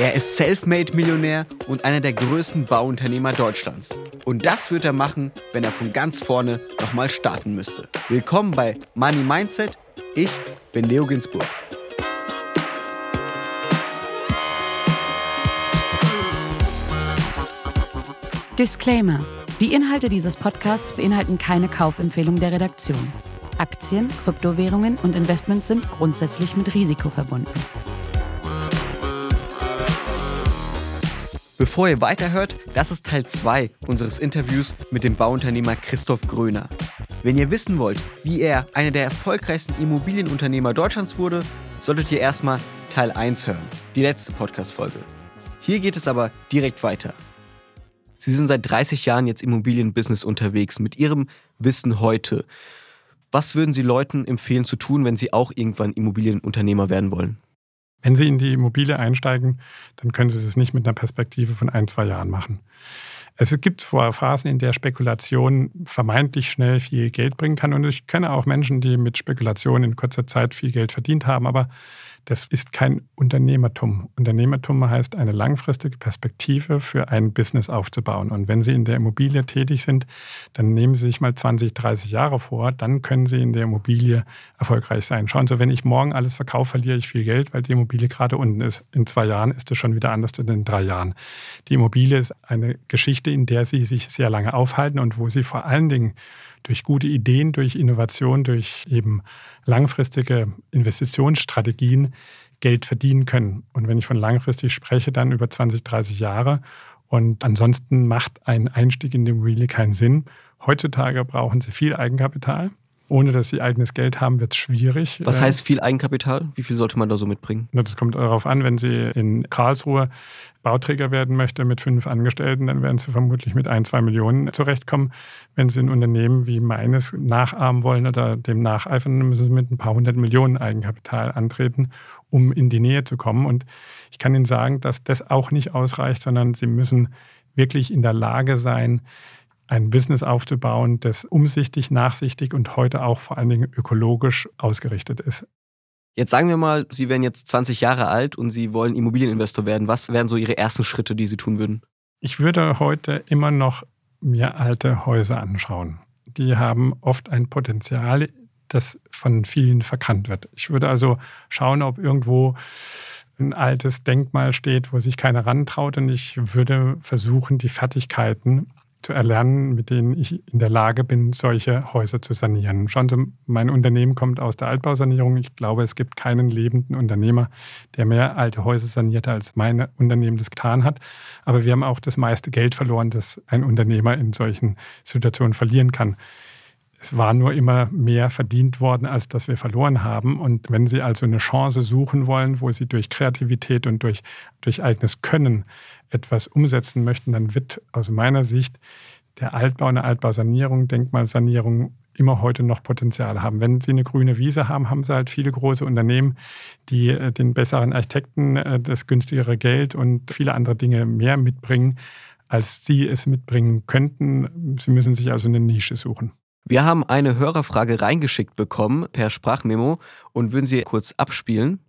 Er ist Selfmade-Millionär und einer der größten Bauunternehmer Deutschlands. Und das wird er machen, wenn er von ganz vorne nochmal starten müsste. Willkommen bei Money Mindset. Ich bin Leo Ginsburg. Disclaimer. Die Inhalte dieses Podcasts beinhalten keine Kaufempfehlung der Redaktion. Aktien, Kryptowährungen und Investments sind grundsätzlich mit Risiko verbunden. Bevor ihr weiterhört, das ist Teil 2 unseres Interviews mit dem Bauunternehmer Christoph Gröner. Wenn ihr wissen wollt, wie er einer der erfolgreichsten Immobilienunternehmer Deutschlands wurde, solltet ihr erstmal Teil 1 hören, die letzte Podcast-Folge. Hier geht es aber direkt weiter. Sie sind seit 30 Jahren jetzt Immobilienbusiness unterwegs mit Ihrem Wissen heute. Was würden Sie Leuten empfehlen zu tun, wenn sie auch irgendwann Immobilienunternehmer werden wollen? Wenn Sie in die Immobilie einsteigen, dann können Sie das nicht mit einer Perspektive von ein, zwei Jahren machen. Es gibt zwar Phasen, in der Spekulation vermeintlich schnell viel Geld bringen kann. Und ich kenne auch Menschen, die mit Spekulation in kurzer Zeit viel Geld verdient haben. Aber das ist kein Unternehmertum. Unternehmertum heißt, eine langfristige Perspektive für ein Business aufzubauen. Und wenn Sie in der Immobilie tätig sind, dann nehmen Sie sich mal 20, 30 Jahre vor, dann können Sie in der Immobilie erfolgreich sein. Schauen Sie, wenn ich morgen alles verkaufe, verliere ich viel Geld, weil die Immobilie gerade unten ist. In zwei Jahren ist es schon wieder anders als in drei Jahren. Die Immobilie ist eine Geschichte, in der Sie sich sehr lange aufhalten und wo Sie vor allen Dingen durch gute Ideen, durch Innovation, durch eben langfristige Investitionsstrategien Geld verdienen können. Und wenn ich von langfristig spreche, dann über 20, 30 Jahre. Und ansonsten macht ein Einstieg in die Immobilie keinen Sinn. Heutzutage brauchen Sie viel Eigenkapital. Ohne dass sie eigenes Geld haben, wird es schwierig. Was heißt viel Eigenkapital? Wie viel sollte man da so mitbringen? Das kommt darauf an, wenn Sie in Karlsruhe Bauträger werden möchte mit fünf Angestellten, dann werden Sie vermutlich mit ein, zwei Millionen zurechtkommen. Wenn Sie ein Unternehmen wie meines nachahmen wollen oder dem nacheifern, dann müssen Sie mit ein paar hundert Millionen Eigenkapital antreten, um in die Nähe zu kommen. Und ich kann Ihnen sagen, dass das auch nicht ausreicht, sondern Sie müssen wirklich in der Lage sein, ein Business aufzubauen, das umsichtig, nachsichtig und heute auch vor allen Dingen ökologisch ausgerichtet ist. Jetzt sagen wir mal, Sie wären jetzt 20 Jahre alt und Sie wollen Immobilieninvestor werden. Was wären so Ihre ersten Schritte, die Sie tun würden? Ich würde heute immer noch mir alte Häuser anschauen. Die haben oft ein Potenzial, das von vielen verkannt wird. Ich würde also schauen, ob irgendwo ein altes Denkmal steht, wo sich keiner rantraut. Und ich würde versuchen, die Fertigkeiten zu erlernen, mit denen ich in der Lage bin, solche Häuser zu sanieren. Schauen Sie, mein Unternehmen kommt aus der Altbausanierung. Ich glaube, es gibt keinen lebenden Unternehmer, der mehr alte Häuser saniert, als mein Unternehmen das getan hat. Aber wir haben auch das meiste Geld verloren, das ein Unternehmer in solchen Situationen verlieren kann. Es war nur immer mehr verdient worden, als dass wir verloren haben. Und wenn Sie also eine Chance suchen wollen, wo Sie durch Kreativität und durch, durch eigenes Können etwas umsetzen möchten, dann wird aus meiner Sicht der Altbau, eine Altbausanierung, Denkmalsanierung immer heute noch Potenzial haben. Wenn Sie eine grüne Wiese haben, haben Sie halt viele große Unternehmen, die äh, den besseren Architekten, äh, das günstigere Geld und viele andere Dinge mehr mitbringen, als Sie es mitbringen könnten. Sie müssen sich also eine Nische suchen. Wir haben eine Hörerfrage reingeschickt bekommen per Sprachmemo und würden sie kurz abspielen.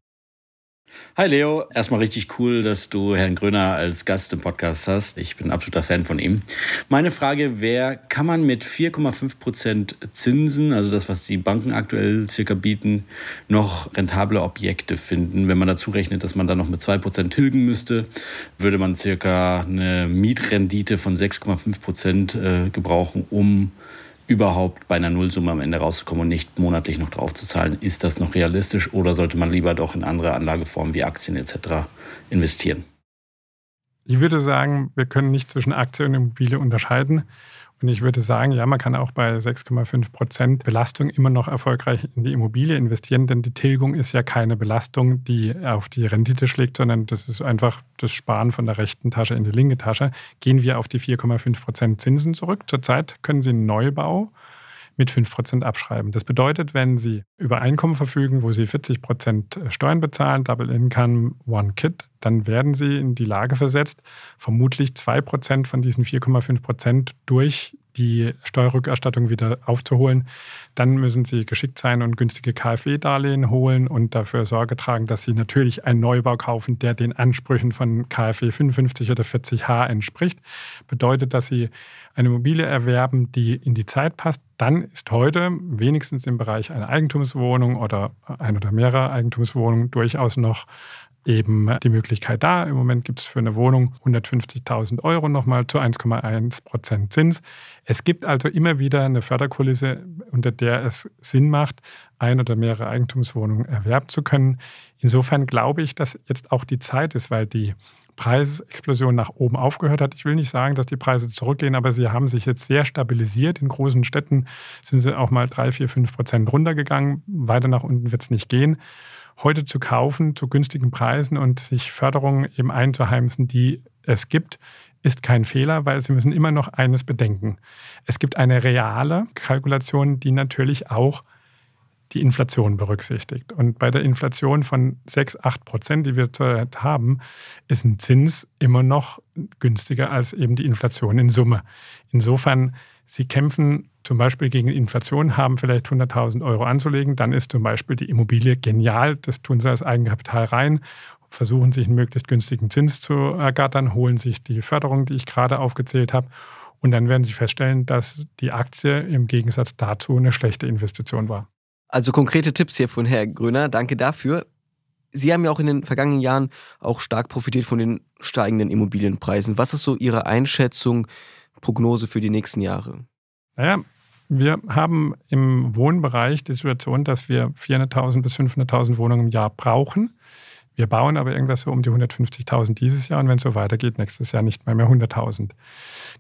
Hi Leo, erstmal richtig cool, dass du Herrn Gröner als Gast im Podcast hast. Ich bin ein absoluter Fan von ihm. Meine Frage wäre, kann man mit 4,5 Prozent Zinsen, also das, was die Banken aktuell circa bieten, noch rentable Objekte finden? Wenn man dazu rechnet, dass man da noch mit 2% tilgen müsste, würde man circa eine Mietrendite von 6,5 Prozent äh, gebrauchen, um überhaupt bei einer Nullsumme am Ende rauszukommen und nicht monatlich noch drauf zu zahlen. Ist das noch realistisch oder sollte man lieber doch in andere Anlageformen wie Aktien etc. investieren? Ich würde sagen, wir können nicht zwischen Aktie und Immobilie unterscheiden. Und ich würde sagen, ja, man kann auch bei 6,5 Prozent Belastung immer noch erfolgreich in die Immobilie investieren, denn die Tilgung ist ja keine Belastung, die auf die Rendite schlägt, sondern das ist einfach das Sparen von der rechten Tasche in die linke Tasche. Gehen wir auf die 4,5 Prozent Zinsen zurück. Zurzeit können Sie einen Neubau mit 5% abschreiben. Das bedeutet, wenn Sie über Einkommen verfügen, wo Sie 40% Steuern bezahlen, Double Income, One Kit, dann werden Sie in die Lage versetzt, vermutlich 2% von diesen 4,5% durch die Steuerrückerstattung wieder aufzuholen, dann müssen Sie geschickt sein und günstige KfW-Darlehen holen und dafür Sorge tragen, dass Sie natürlich einen Neubau kaufen, der den Ansprüchen von KfW 55 oder 40h entspricht. Bedeutet, dass Sie eine Immobilie erwerben, die in die Zeit passt. Dann ist heute wenigstens im Bereich einer Eigentumswohnung oder ein oder mehrere Eigentumswohnungen durchaus noch eben die Möglichkeit da. Im Moment gibt es für eine Wohnung 150.000 Euro nochmal zu 1,1 Prozent Zins. Es gibt also immer wieder eine Förderkulisse, unter der es Sinn macht, ein oder mehrere Eigentumswohnungen erwerben zu können. Insofern glaube ich, dass jetzt auch die Zeit ist, weil die Preisexplosion nach oben aufgehört hat. Ich will nicht sagen, dass die Preise zurückgehen, aber sie haben sich jetzt sehr stabilisiert. In großen Städten sind sie auch mal drei, vier, fünf Prozent runtergegangen. Weiter nach unten wird es nicht gehen heute zu kaufen zu günstigen Preisen und sich Förderungen eben einzuheimsen, die es gibt, ist kein Fehler, weil Sie müssen immer noch eines bedenken. Es gibt eine reale Kalkulation, die natürlich auch die Inflation berücksichtigt. Und bei der Inflation von 6, 8 Prozent, die wir zurzeit haben, ist ein Zins immer noch günstiger als eben die Inflation in Summe. Insofern, Sie kämpfen zum Beispiel gegen Inflation haben, vielleicht 100.000 Euro anzulegen, dann ist zum Beispiel die Immobilie genial. Das tun sie als Eigenkapital rein, versuchen sich einen möglichst günstigen Zins zu ergattern, holen sich die Förderung, die ich gerade aufgezählt habe. Und dann werden sie feststellen, dass die Aktie im Gegensatz dazu eine schlechte Investition war. Also konkrete Tipps hier von Herrn Gröner. Danke dafür. Sie haben ja auch in den vergangenen Jahren auch stark profitiert von den steigenden Immobilienpreisen. Was ist so Ihre Einschätzung, Prognose für die nächsten Jahre? Naja, wir haben im Wohnbereich die Situation, dass wir 400.000 bis 500.000 Wohnungen im Jahr brauchen. Wir bauen aber irgendwas so um die 150.000 dieses Jahr und wenn es so weitergeht, nächstes Jahr nicht mehr mehr 100.000.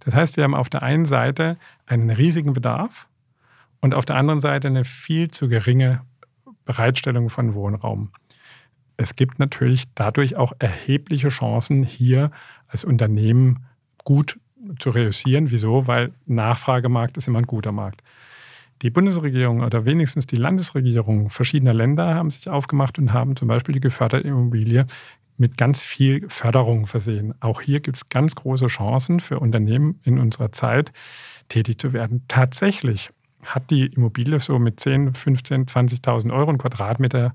Das heißt, wir haben auf der einen Seite einen riesigen Bedarf und auf der anderen Seite eine viel zu geringe Bereitstellung von Wohnraum. Es gibt natürlich dadurch auch erhebliche Chancen, hier als Unternehmen gut zu reüssieren. Wieso? Weil Nachfragemarkt ist immer ein guter Markt. Die Bundesregierung oder wenigstens die Landesregierung verschiedener Länder haben sich aufgemacht und haben zum Beispiel die geförderte Immobilie mit ganz viel Förderung versehen. Auch hier gibt es ganz große Chancen für Unternehmen in unserer Zeit tätig zu werden. Tatsächlich hat die Immobilie so mit 10, 15, 20.000 Euro ein Quadratmeter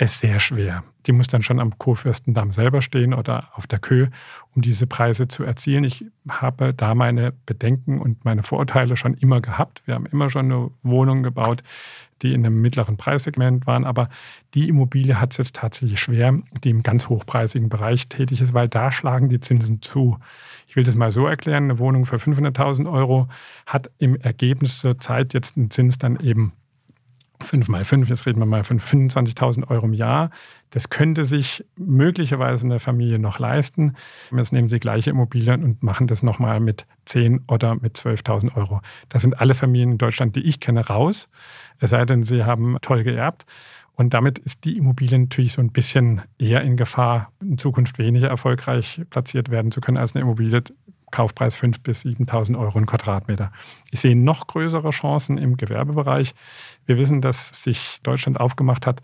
es sehr schwer. Die muss dann schon am Kurfürstendamm selber stehen oder auf der Kö, um diese Preise zu erzielen. Ich habe da meine Bedenken und meine Vorurteile schon immer gehabt. Wir haben immer schon eine Wohnung gebaut, die in einem mittleren Preissegment waren. Aber die Immobilie hat es jetzt tatsächlich schwer, die im ganz hochpreisigen Bereich tätig ist, weil da schlagen die Zinsen zu. Ich will das mal so erklären. Eine Wohnung für 500.000 Euro hat im Ergebnis zur Zeit jetzt einen Zins dann eben 5 mal 5, jetzt reden wir mal von 25.000 Euro im Jahr. Das könnte sich möglicherweise eine Familie noch leisten. Jetzt nehmen Sie gleiche Immobilien und machen das nochmal mit 10 oder mit 12.000 Euro. Das sind alle Familien in Deutschland, die ich kenne, raus. Es sei denn, sie haben toll geerbt. Und damit ist die Immobilie natürlich so ein bisschen eher in Gefahr, in Zukunft weniger erfolgreich platziert werden zu können als eine Immobilie, Kaufpreis 5.000 bis 7.000 Euro ein Quadratmeter. Ich sehe noch größere Chancen im Gewerbebereich. Wir wissen, dass sich Deutschland aufgemacht hat,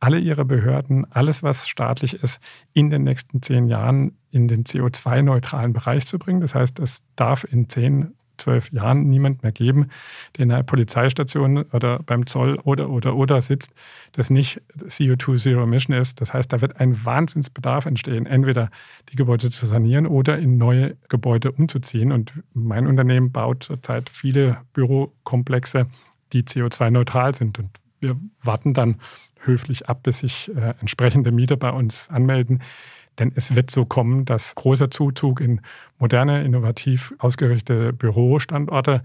alle ihre Behörden, alles, was staatlich ist, in den nächsten zehn Jahren in den CO2-neutralen Bereich zu bringen. Das heißt, es darf in zehn zwölf Jahren niemand mehr geben, der in einer Polizeistation oder beim Zoll oder, oder, oder sitzt, das nicht CO2 Zero Emission ist. Das heißt, da wird ein Wahnsinnsbedarf entstehen, entweder die Gebäude zu sanieren oder in neue Gebäude umzuziehen. Und mein Unternehmen baut zurzeit viele Bürokomplexe, die CO2-neutral sind. Und wir warten dann höflich ab, bis sich äh, entsprechende Mieter bei uns anmelden denn es wird so kommen, dass großer Zuzug in moderne, innovativ ausgerichtete Bürostandorte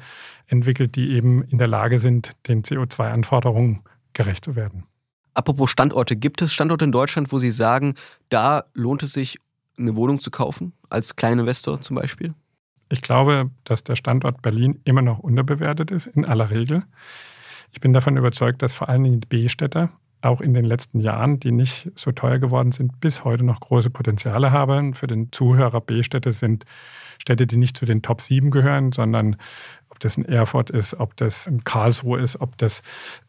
entwickelt, die eben in der Lage sind, den CO2-Anforderungen gerecht zu werden. Apropos Standorte, gibt es Standorte in Deutschland, wo Sie sagen, da lohnt es sich, eine Wohnung zu kaufen, als Kleininvestor zum Beispiel? Ich glaube, dass der Standort Berlin immer noch unterbewertet ist, in aller Regel. Ich bin davon überzeugt, dass vor allen Dingen B-Städte auch in den letzten Jahren, die nicht so teuer geworden sind, bis heute noch große Potenziale haben. Für den Zuhörer B-Städte sind Städte, die nicht zu den Top 7 gehören, sondern ob das in Erfurt ist, ob das in Karlsruhe ist, ob das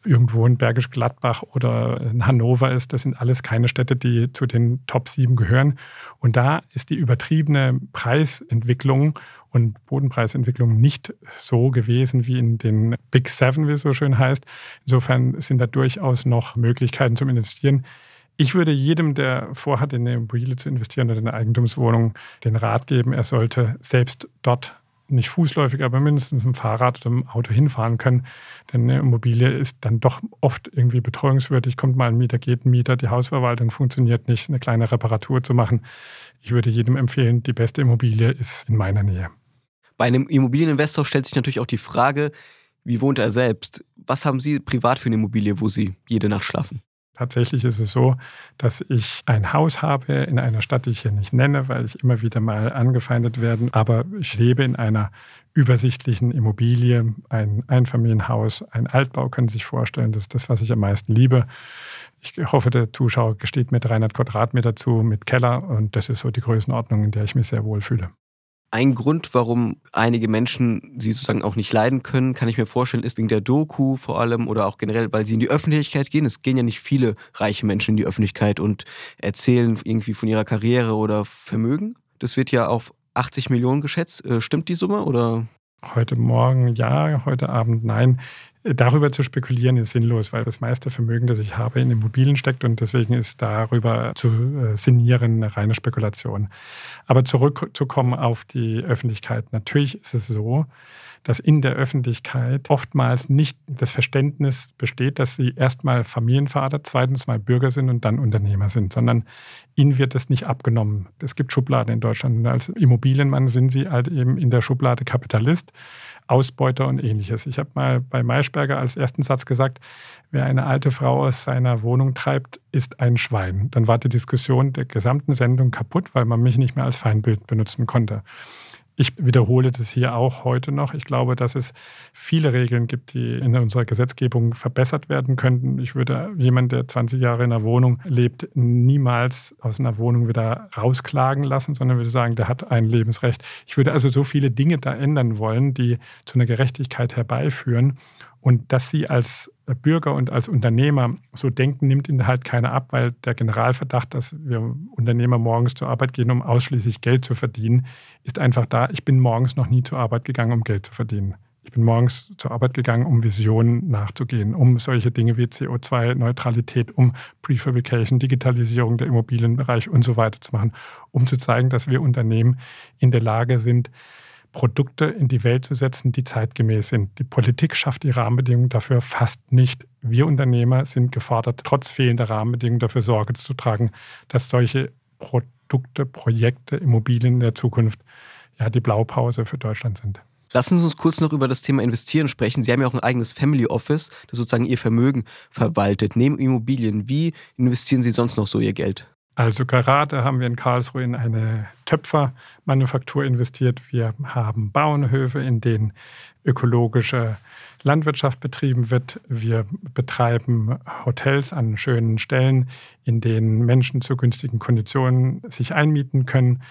irgendwo in Bergisch Gladbach oder in Hannover ist. Das sind alles keine Städte, die zu den Top 7 gehören. Und da ist die übertriebene Preisentwicklung und Bodenpreisentwicklung nicht so gewesen wie in den Big Seven, wie es so schön heißt. Insofern sind da durchaus noch Möglichkeiten zum Investieren. Ich würde jedem, der vorhat, in eine Immobilie zu investieren oder in eine Eigentumswohnung, den Rat geben, er sollte selbst dort nicht fußläufig, aber mindestens mit dem Fahrrad oder dem Auto hinfahren können. Denn eine Immobilie ist dann doch oft irgendwie betreuungswürdig. Kommt mal ein Mieter, geht ein Mieter, die Hausverwaltung funktioniert nicht, eine kleine Reparatur zu machen. Ich würde jedem empfehlen, die beste Immobilie ist in meiner Nähe. Bei einem Immobilieninvestor stellt sich natürlich auch die Frage, wie wohnt er selbst? Was haben Sie privat für eine Immobilie, wo Sie jede Nacht schlafen? Tatsächlich ist es so, dass ich ein Haus habe in einer Stadt, die ich hier nicht nenne, weil ich immer wieder mal angefeindet werde. Aber ich lebe in einer übersichtlichen Immobilie, ein Einfamilienhaus, ein Altbau, können Sie sich vorstellen. Das ist das, was ich am meisten liebe. Ich hoffe, der Zuschauer gesteht mir 300 Quadratmeter zu mit Keller und das ist so die Größenordnung, in der ich mich sehr wohl fühle. Ein Grund, warum einige Menschen sie sozusagen auch nicht leiden können, kann ich mir vorstellen, ist wegen der Doku vor allem oder auch generell, weil sie in die Öffentlichkeit gehen. Es gehen ja nicht viele reiche Menschen in die Öffentlichkeit und erzählen irgendwie von ihrer Karriere oder Vermögen. Das wird ja auf 80 Millionen geschätzt. Äh, stimmt die Summe oder? Heute Morgen ja, heute Abend nein. Darüber zu spekulieren ist sinnlos, weil das meiste Vermögen, das ich habe, in Immobilien steckt und deswegen ist darüber zu äh, sinnieren eine reine Spekulation. Aber zurückzukommen auf die Öffentlichkeit. Natürlich ist es so, dass in der Öffentlichkeit oftmals nicht das Verständnis besteht, dass sie erstmal Familienvater, zweitens mal Bürger sind und dann Unternehmer sind, sondern ihnen wird das nicht abgenommen. Es gibt Schubladen in Deutschland und als Immobilienmann sind sie halt eben in der Schublade Kapitalist, Ausbeuter und ähnliches. Ich habe mal bei Maischberger als ersten Satz gesagt, wer eine alte Frau aus seiner Wohnung treibt, ist ein Schwein. Dann war die Diskussion der gesamten Sendung kaputt, weil man mich nicht mehr als Feindbild benutzen konnte. Ich wiederhole das hier auch heute noch. Ich glaube, dass es viele Regeln gibt, die in unserer Gesetzgebung verbessert werden könnten. Ich würde jemanden, der 20 Jahre in einer Wohnung lebt, niemals aus einer Wohnung wieder rausklagen lassen, sondern würde sagen, der hat ein Lebensrecht. Ich würde also so viele Dinge da ändern wollen, die zu einer Gerechtigkeit herbeiführen. Und dass sie als Bürger und als Unternehmer so denken, nimmt ihnen halt keiner ab, weil der Generalverdacht, dass wir Unternehmer morgens zur Arbeit gehen, um ausschließlich Geld zu verdienen, ist einfach da. Ich bin morgens noch nie zur Arbeit gegangen, um Geld zu verdienen. Ich bin morgens zur Arbeit gegangen, um Visionen nachzugehen, um solche Dinge wie CO2-Neutralität, um Prefabrication, Digitalisierung der Immobilienbereich und so weiter zu machen, um zu zeigen, dass wir Unternehmen in der Lage sind, Produkte in die Welt zu setzen, die zeitgemäß sind. Die Politik schafft die Rahmenbedingungen dafür fast nicht. Wir Unternehmer sind gefordert, trotz fehlender Rahmenbedingungen dafür Sorge zu tragen, dass solche Produkte, Projekte, Immobilien in der Zukunft ja die Blaupause für Deutschland sind. Lassen Sie uns kurz noch über das Thema Investieren sprechen. Sie haben ja auch ein eigenes Family Office, das sozusagen Ihr Vermögen verwaltet. Neben Immobilien, wie investieren Sie sonst noch so Ihr Geld? Also gerade haben wir in Karlsruhe in eine Töpfermanufaktur investiert. Wir haben Bauernhöfe, in denen ökologische Landwirtschaft betrieben wird. Wir betreiben Hotels an schönen Stellen, in denen Menschen zu günstigen Konditionen sich einmieten können.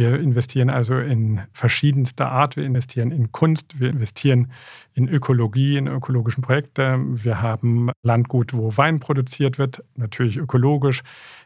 Wir investieren also in verschiedenster Art. Wir investieren in Kunst, wir investieren in Ökologie, in ökologischen Projekte. Wir haben Landgut, wo Wein produziert wird, natürlich ökologisch.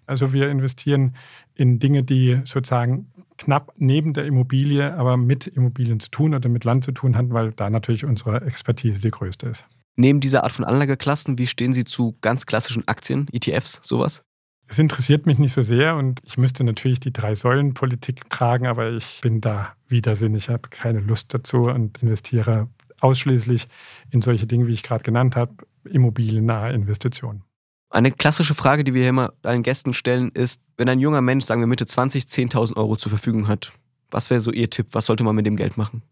Also wir investieren in Dinge, die sozusagen knapp neben der Immobilie, aber mit Immobilien zu tun oder mit Land zu tun haben, weil da natürlich unsere Expertise die größte ist. Neben dieser Art von Anlageklassen, wie stehen Sie zu ganz klassischen Aktien, ETFs, sowas? Es interessiert mich nicht so sehr und ich müsste natürlich die Drei-Säulen-Politik tragen, aber ich bin da widersinnig, ich habe keine Lust dazu und investiere ausschließlich in solche Dinge, wie ich gerade genannt habe, immobiliennahe Investitionen. Eine klassische Frage, die wir hier immer allen Gästen stellen, ist, wenn ein junger Mensch, sagen wir Mitte 20, 10.000 Euro zur Verfügung hat, was wäre so Ihr Tipp? Was sollte man mit dem Geld machen?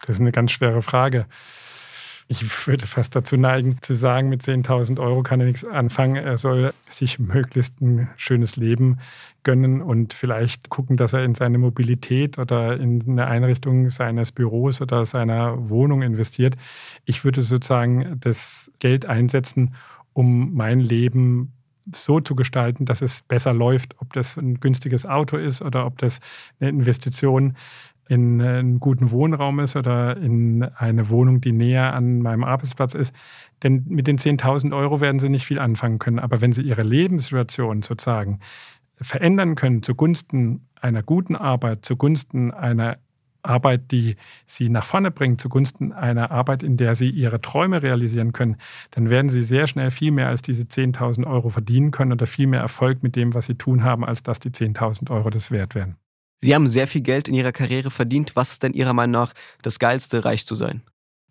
Das ist eine ganz schwere Frage. Ich würde fast dazu neigen, zu sagen, mit 10.000 Euro kann er nichts anfangen. Er soll sich möglichst ein schönes Leben gönnen und vielleicht gucken, dass er in seine Mobilität oder in eine Einrichtung seines Büros oder seiner Wohnung investiert. Ich würde sozusagen das Geld einsetzen, um mein Leben so zu gestalten, dass es besser läuft, ob das ein günstiges Auto ist oder ob das eine Investition in einen guten Wohnraum ist oder in eine Wohnung, die näher an meinem Arbeitsplatz ist. Denn mit den 10.000 Euro werden sie nicht viel anfangen können. Aber wenn sie ihre Lebenssituation sozusagen verändern können zugunsten einer guten Arbeit, zugunsten einer Arbeit, die sie nach vorne bringt, zugunsten einer Arbeit, in der sie ihre Träume realisieren können, dann werden sie sehr schnell viel mehr als diese 10.000 Euro verdienen können oder viel mehr Erfolg mit dem, was sie tun haben, als dass die 10.000 Euro das wert wären. Sie haben sehr viel Geld in Ihrer Karriere verdient. Was ist denn Ihrer Meinung nach das Geilste, reich zu sein?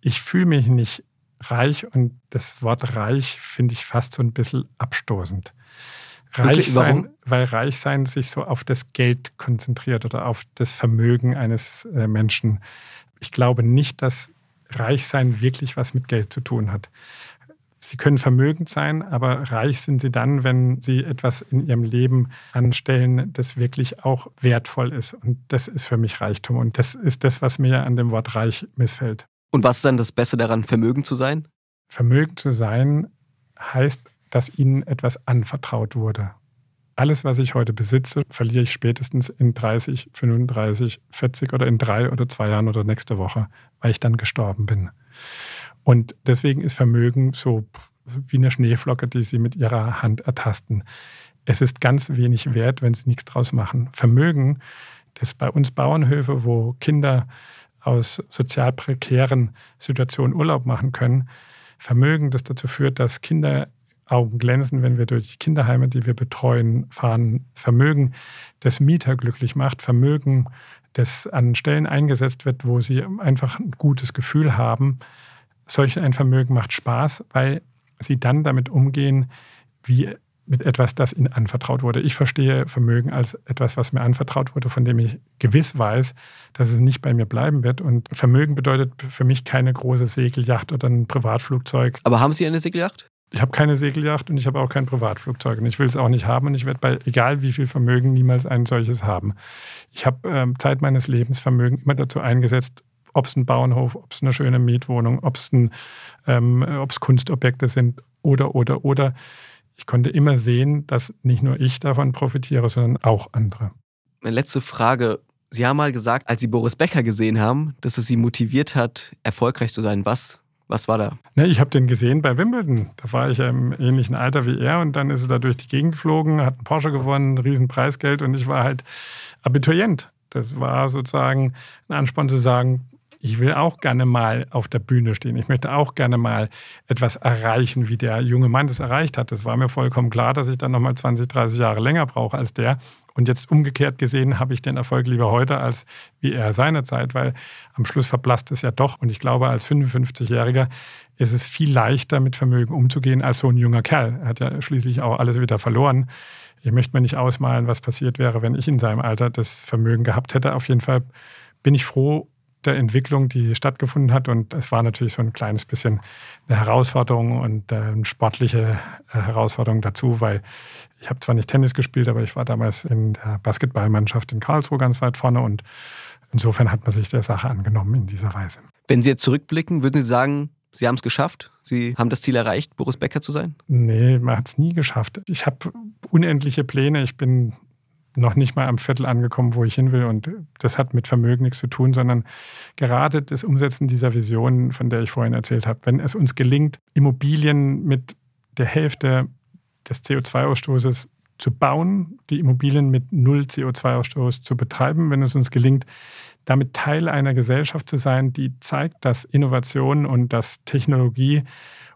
Ich fühle mich nicht reich und das Wort reich finde ich fast so ein bisschen abstoßend. Reich sein, weil reich sein sich so auf das Geld konzentriert oder auf das Vermögen eines äh, Menschen. Ich glaube nicht, dass reich sein wirklich was mit Geld zu tun hat. Sie können vermögend sein, aber reich sind sie dann, wenn sie etwas in ihrem Leben anstellen, das wirklich auch wertvoll ist. Und das ist für mich Reichtum. Und das ist das, was mir an dem Wort reich missfällt. Und was ist dann das Beste daran, vermögend zu sein? Vermögend zu sein heißt, dass ihnen etwas anvertraut wurde. Alles, was ich heute besitze, verliere ich spätestens in 30, 35, 40 oder in drei oder zwei Jahren oder nächste Woche, weil ich dann gestorben bin. Und deswegen ist Vermögen so wie eine Schneeflocke, die Sie mit Ihrer Hand ertasten. Es ist ganz wenig wert, wenn Sie nichts draus machen. Vermögen, das bei uns Bauernhöfe, wo Kinder aus sozial prekären Situationen Urlaub machen können, Vermögen, das dazu führt, dass Kinder Augen glänzen, wenn wir durch die Kinderheime, die wir betreuen, fahren. Vermögen, das Mieter glücklich macht. Vermögen, das an Stellen eingesetzt wird, wo sie einfach ein gutes Gefühl haben solch ein Vermögen macht Spaß, weil sie dann damit umgehen, wie mit etwas, das ihnen anvertraut wurde. Ich verstehe Vermögen als etwas, was mir anvertraut wurde, von dem ich gewiss weiß, dass es nicht bei mir bleiben wird. Und Vermögen bedeutet für mich keine große Segelyacht oder ein Privatflugzeug. Aber haben Sie eine Segelyacht? Ich habe keine Segelyacht und ich habe auch kein Privatflugzeug und ich will es auch nicht haben und ich werde bei egal wie viel Vermögen niemals ein solches haben. Ich habe ähm, Zeit meines Lebens Vermögen immer dazu eingesetzt, ob es ein Bauernhof, ob es eine schöne Mietwohnung, ob es ähm, Kunstobjekte sind oder, oder, oder. Ich konnte immer sehen, dass nicht nur ich davon profitiere, sondern auch andere. Eine letzte Frage. Sie haben mal gesagt, als Sie Boris Becker gesehen haben, dass es Sie motiviert hat, erfolgreich zu sein. Was? Was war da? Ne, ich habe den gesehen bei Wimbledon. Da war ich im ähnlichen Alter wie er und dann ist er da durch die Gegend geflogen, hat einen Porsche gewonnen, ein riesen Preisgeld und ich war halt Abiturient. Das war sozusagen ein Ansporn zu sagen, ich will auch gerne mal auf der Bühne stehen. Ich möchte auch gerne mal etwas erreichen, wie der junge Mann das erreicht hat. Das war mir vollkommen klar, dass ich dann nochmal 20, 30 Jahre länger brauche als der. Und jetzt umgekehrt gesehen habe ich den Erfolg lieber heute als wie er seinerzeit, weil am Schluss verblasst es ja doch. Und ich glaube, als 55-Jähriger ist es viel leichter, mit Vermögen umzugehen als so ein junger Kerl. Er hat ja schließlich auch alles wieder verloren. Ich möchte mir nicht ausmalen, was passiert wäre, wenn ich in seinem Alter das Vermögen gehabt hätte. Auf jeden Fall bin ich froh der Entwicklung, die stattgefunden hat. Und es war natürlich so ein kleines bisschen eine Herausforderung und eine sportliche äh, Herausforderung dazu, weil ich habe zwar nicht Tennis gespielt, aber ich war damals in der Basketballmannschaft in Karlsruhe ganz weit vorne und insofern hat man sich der Sache angenommen in dieser Weise. Wenn Sie jetzt zurückblicken, würden Sie sagen, Sie haben es geschafft? Sie haben das Ziel erreicht, Boris Becker zu sein? Nee, man hat es nie geschafft. Ich habe unendliche Pläne. Ich bin noch nicht mal am Viertel angekommen, wo ich hin will. Und das hat mit Vermögen nichts zu tun, sondern gerade das Umsetzen dieser Vision, von der ich vorhin erzählt habe, wenn es uns gelingt, Immobilien mit der Hälfte des CO2-Ausstoßes zu bauen, die Immobilien mit null CO2-Ausstoß zu betreiben, wenn es uns gelingt, damit Teil einer Gesellschaft zu sein, die zeigt, dass Innovation und dass Technologie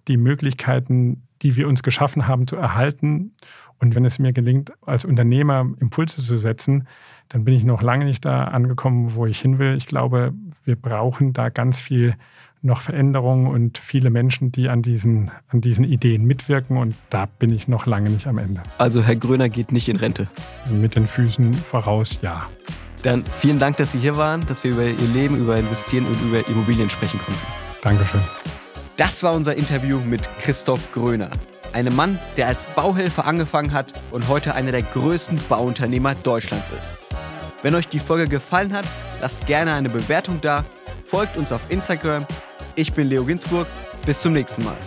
die Möglichkeiten, die wir uns geschaffen haben, zu erhalten und wenn es mir gelingt, als Unternehmer Impulse zu setzen, dann bin ich noch lange nicht da angekommen, wo ich hin will. Ich glaube, wir brauchen da ganz viel noch Veränderungen und viele Menschen, die an diesen, an diesen Ideen mitwirken. Und da bin ich noch lange nicht am Ende. Also Herr Gröner geht nicht in Rente. Mit den Füßen voraus, ja. Dann vielen Dank, dass Sie hier waren, dass wir über Ihr Leben, über Investieren und über Immobilien sprechen konnten. Dankeschön. Das war unser Interview mit Christoph Gröner. Einem Mann, der als Bauhelfer angefangen hat und heute einer der größten Bauunternehmer Deutschlands ist. Wenn euch die Folge gefallen hat, lasst gerne eine Bewertung da, folgt uns auf Instagram. Ich bin Leo Ginsburg. Bis zum nächsten Mal.